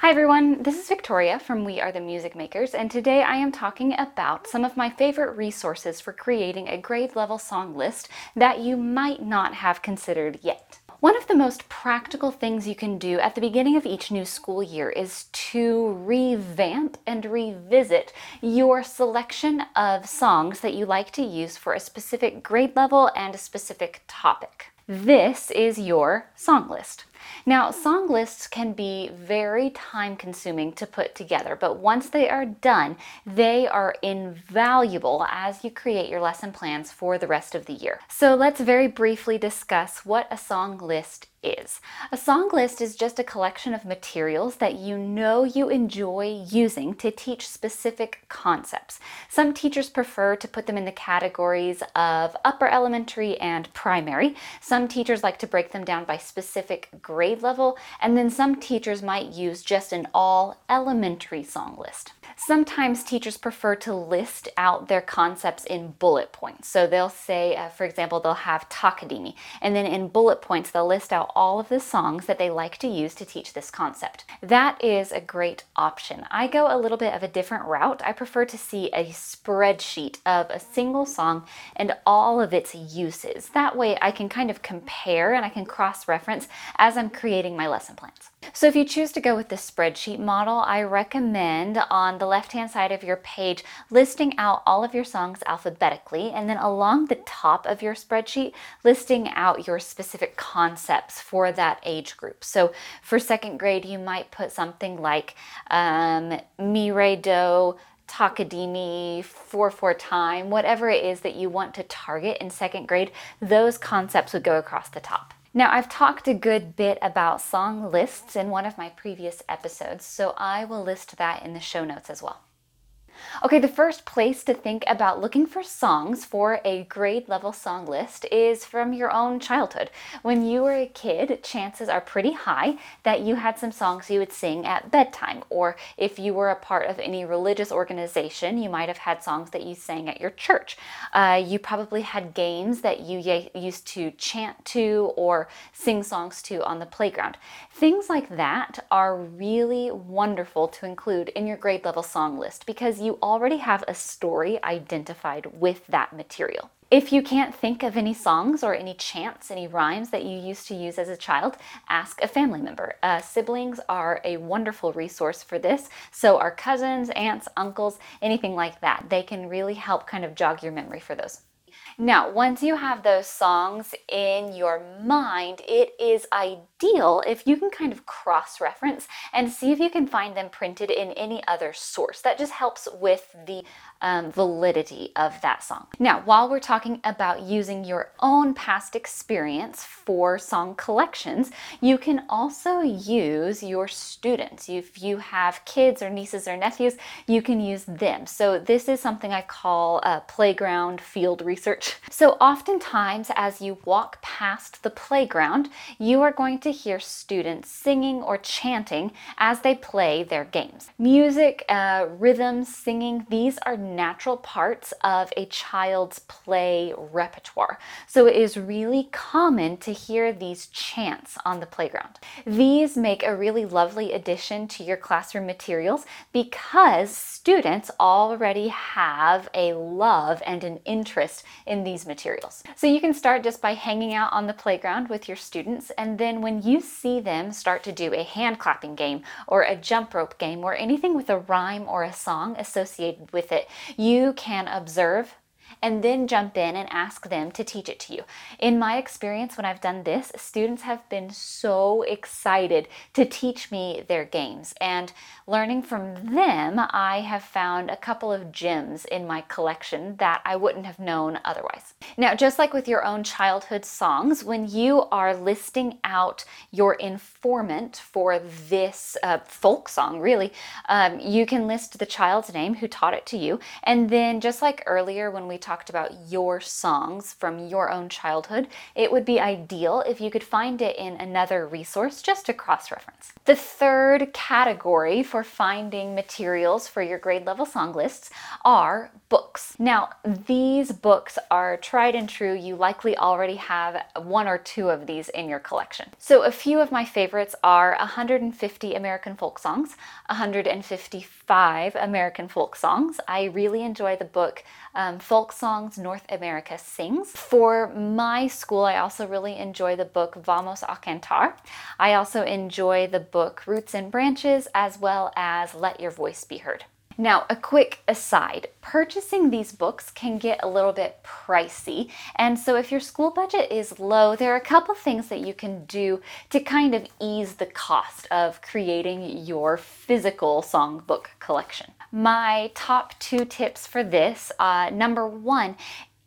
Hi everyone, this is Victoria from We Are the Music Makers, and today I am talking about some of my favorite resources for creating a grade level song list that you might not have considered yet. One of the most practical things you can do at the beginning of each new school year is to revamp and revisit your selection of songs that you like to use for a specific grade level and a specific topic. This is your song list. Now, song lists can be very time consuming to put together, but once they are done, they are invaluable as you create your lesson plans for the rest of the year. So, let's very briefly discuss what a song list is. A song list is just a collection of materials that you know you enjoy using to teach specific concepts. Some teachers prefer to put them in the categories of upper elementary and primary. Some teachers like to break them down by specific grade level, and then some teachers might use just an all elementary song list. Sometimes teachers prefer to list out their concepts in bullet points. So they'll say, uh, for example, they'll have Takadimi, and then in bullet points, they'll list out all of the songs that they like to use to teach this concept. That is a great option. I go a little bit of a different route. I prefer to see a spreadsheet of a single song and all of its uses. That way I can kind of compare and I can cross reference as I'm creating my lesson plans. So if you choose to go with the spreadsheet model, I recommend on the left-hand side of your page listing out all of your songs alphabetically and then along the top of your spreadsheet listing out your specific concepts for that age group. So for second grade, you might put something like um, Mi Re Do Takadimi, 4-4 time, whatever it is that you want to target in second grade, those concepts would go across the top. Now, I've talked a good bit about song lists in one of my previous episodes, so I will list that in the show notes as well. Okay, the first place to think about looking for songs for a grade level song list is from your own childhood. When you were a kid, chances are pretty high that you had some songs you would sing at bedtime, or if you were a part of any religious organization, you might have had songs that you sang at your church. Uh, you probably had games that you used to chant to or sing songs to on the playground. Things like that are really wonderful to include in your grade level song list because you you already have a story identified with that material. If you can't think of any songs or any chants, any rhymes that you used to use as a child, ask a family member. Uh, siblings are a wonderful resource for this. So, our cousins, aunts, uncles, anything like that, they can really help kind of jog your memory for those. Now, once you have those songs in your mind, it is ideal if you can kind of cross reference and see if you can find them printed in any other source. That just helps with the um, validity of that song. Now, while we're talking about using your own past experience for song collections, you can also use your students. If you have kids or nieces or nephews, you can use them. So, this is something I call playground field research. So, oftentimes, as you walk past the playground, you are going to hear students singing or chanting as they play their games. Music, uh, rhythm, singing, these are natural parts of a child's play repertoire. So it is really common to hear these chants on the playground. These make a really lovely addition to your classroom materials because students already have a love and an interest in these materials. So you can start just by hanging out on the playground with your students, and then when you see them start to do a hand clapping game or a jump rope game or anything with a rhyme or a song associated with it, you can observe and then jump in and ask them to teach it to you. In my experience, when I've done this, students have been so excited to teach me their games. And learning from them, I have found a couple of gems in my collection that I wouldn't have known otherwise. Now, just like with your own childhood songs, when you are listing out your informant for this uh, folk song, really, um, you can list the child's name who taught it to you. And then, just like earlier when we we talked about your songs from your own childhood, it would be ideal if you could find it in another resource just to cross reference. The third category for finding materials for your grade level song lists are books. Now, these books are tried and true. You likely already have one or two of these in your collection. So, a few of my favorites are 150 American folk songs, 155 American folk songs. I really enjoy the book um, Folk Songs North America Sings. For my school, I also really enjoy the book Vamos a Cantar. I also enjoy the book Roots and Branches as well as Let Your Voice Be Heard. Now, a quick aside purchasing these books can get a little bit pricey. And so, if your school budget is low, there are a couple things that you can do to kind of ease the cost of creating your physical songbook collection. My top two tips for this. Uh, number one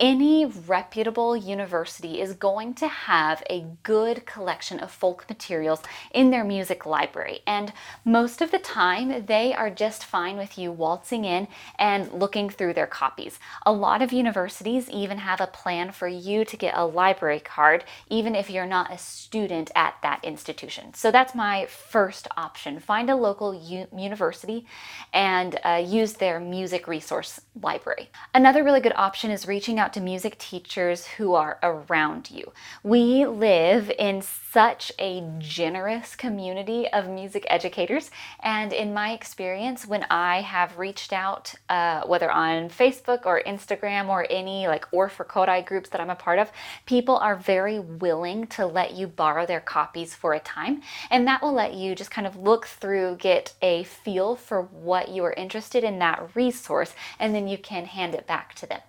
any reputable university is going to have a good collection of folk materials in their music library. And most of the time, they are just fine with you waltzing in and looking through their copies. A lot of universities even have a plan for you to get a library card, even if you're not a student at that institution. So that's my first option. Find a local u- university and uh, use their music resource library. Another really good option is reaching out to music teachers who are around you. We live in such a generous community of music educators, and in my experience, when I have reached out, uh, whether on Facebook or Instagram or any like or for Kodály groups that I'm a part of, people are very willing to let you borrow their copies for a time, and that will let you just kind of look through, get a feel for what you are interested in that resource, and then you can hand it back to them.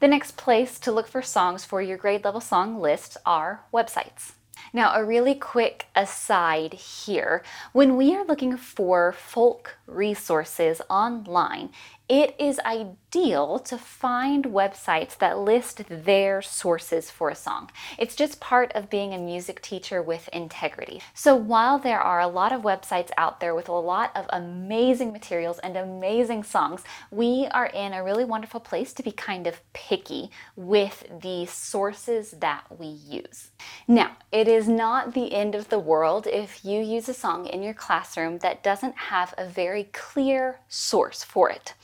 The next place to look for songs for your grade level song list are websites. Now, a really quick aside here when we are looking for folk resources online, it is ideal to find websites that list their sources for a song. It's just part of being a music teacher with integrity. So while there are a lot of websites out there with a lot of amazing materials and amazing songs, we are in a really wonderful place to be kind of picky with the sources that we use. Now, it is not the end of the world if you use a song in your classroom that doesn't have a very clear source for it.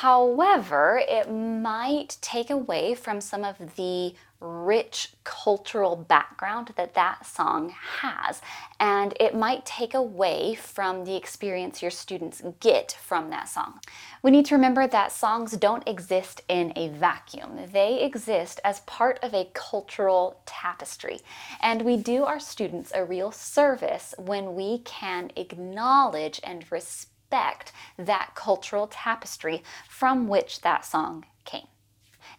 However, it might take away from some of the rich cultural background that that song has, and it might take away from the experience your students get from that song. We need to remember that songs don't exist in a vacuum, they exist as part of a cultural tapestry, and we do our students a real service when we can acknowledge and respect respect that cultural tapestry from which that song came.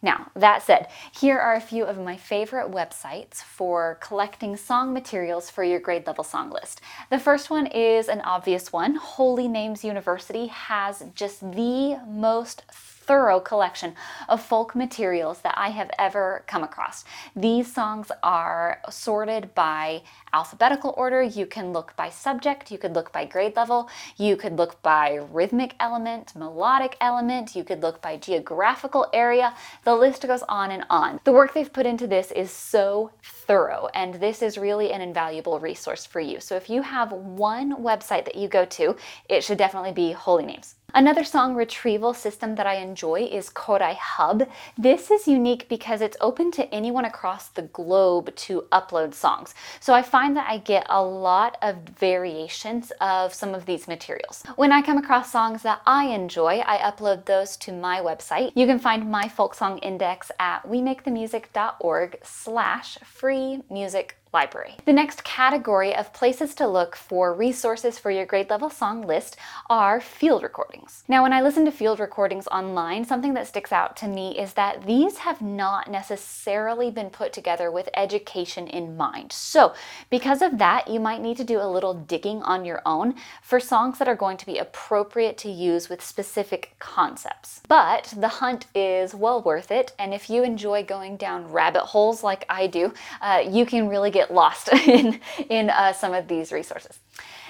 Now, that said, here are a few of my favorite websites for collecting song materials for your grade level song list. The first one is an obvious one. Holy Names University has just the most thorough collection of folk materials that I have ever come across. These songs are sorted by alphabetical order. You can look by subject, you could look by grade level, you could look by rhythmic element, melodic element, you could look by geographical area. The list goes on and on. The work they've put into this is so thorough, and this is really an invaluable resource for you. So if you have one website that you go to, it should definitely be Holy Names. Another song retrieval system that I enjoy is Kodály Hub. This is unique because it's open to anyone across the globe to upload songs. So I find that I get a lot of variations of some of these materials. When I come across songs that I enjoy, I upload those to my website. You can find my folk song index at wemakethemusic.org slash free music library. The next category of places to look for resources for your grade level song list are field recordings. Now, when I listen to field recordings online, something that sticks out to me is that these have not necessarily been put together with education in mind. So, because of that, you might need to do a little digging on your own for songs that are going to be appropriate to use with specific concepts. But the hunt is well worth it, and if you enjoy going down rabbit holes like I do, uh, you can really get lost in, in uh, some of these resources.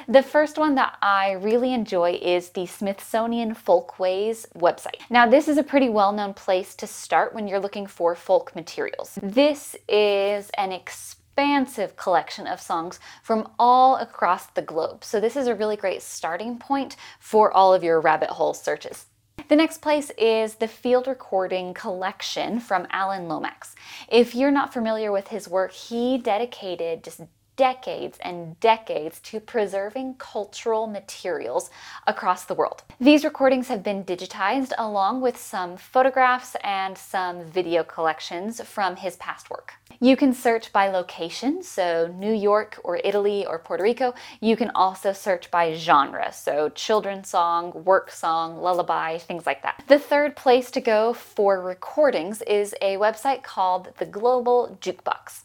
The first one that I really enjoy is the Smithsonian Folkways website. Now, this is a pretty well known place to start when you're looking for folk materials. This is an expansive collection of songs from all across the globe. So, this is a really great starting point for all of your rabbit hole searches. The next place is the Field Recording Collection from Alan Lomax. If you're not familiar with his work, he dedicated just decades and decades to preserving cultural materials across the world. These recordings have been digitized along with some photographs and some video collections from his past work. You can search by location, so New York or Italy or Puerto Rico. You can also search by genre, so children's song, work song, lullaby, things like that. The third place to go for recordings is a website called the Global Jukebox.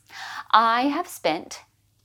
I have spent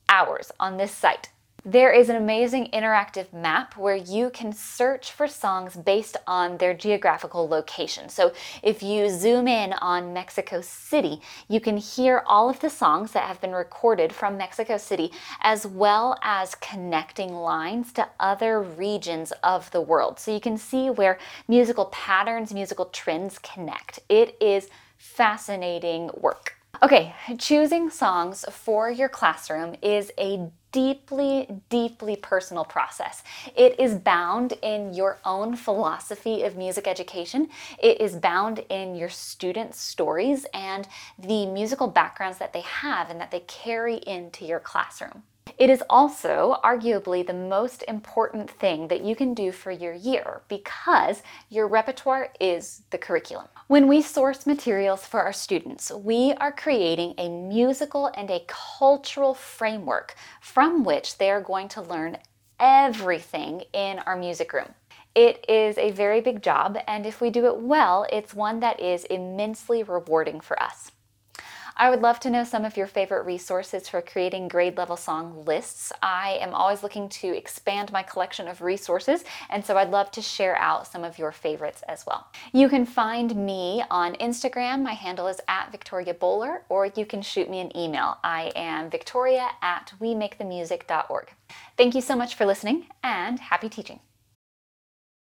hours on this site. There is an amazing interactive map where you can search for songs based on their geographical location. So if you zoom in on Mexico City, you can hear all of the songs that have been recorded from Mexico City, as well as connecting lines to other regions of the world. So you can see where musical patterns, musical trends connect. It is fascinating work. Okay, choosing songs for your classroom is a deeply, deeply personal process. It is bound in your own philosophy of music education. It is bound in your students' stories and the musical backgrounds that they have and that they carry into your classroom. It is also arguably the most important thing that you can do for your year because your repertoire is the curriculum. When we source materials for our students, we are creating a musical and a cultural framework from which they are going to learn everything in our music room. It is a very big job, and if we do it well, it's one that is immensely rewarding for us. I would love to know some of your favorite resources for creating grade level song lists. I am always looking to expand my collection of resources, and so I'd love to share out some of your favorites as well. You can find me on Instagram. My handle is at Victoria Boler, or you can shoot me an email. I am victoria at wemakethemusic.org. Thank you so much for listening, and happy teaching.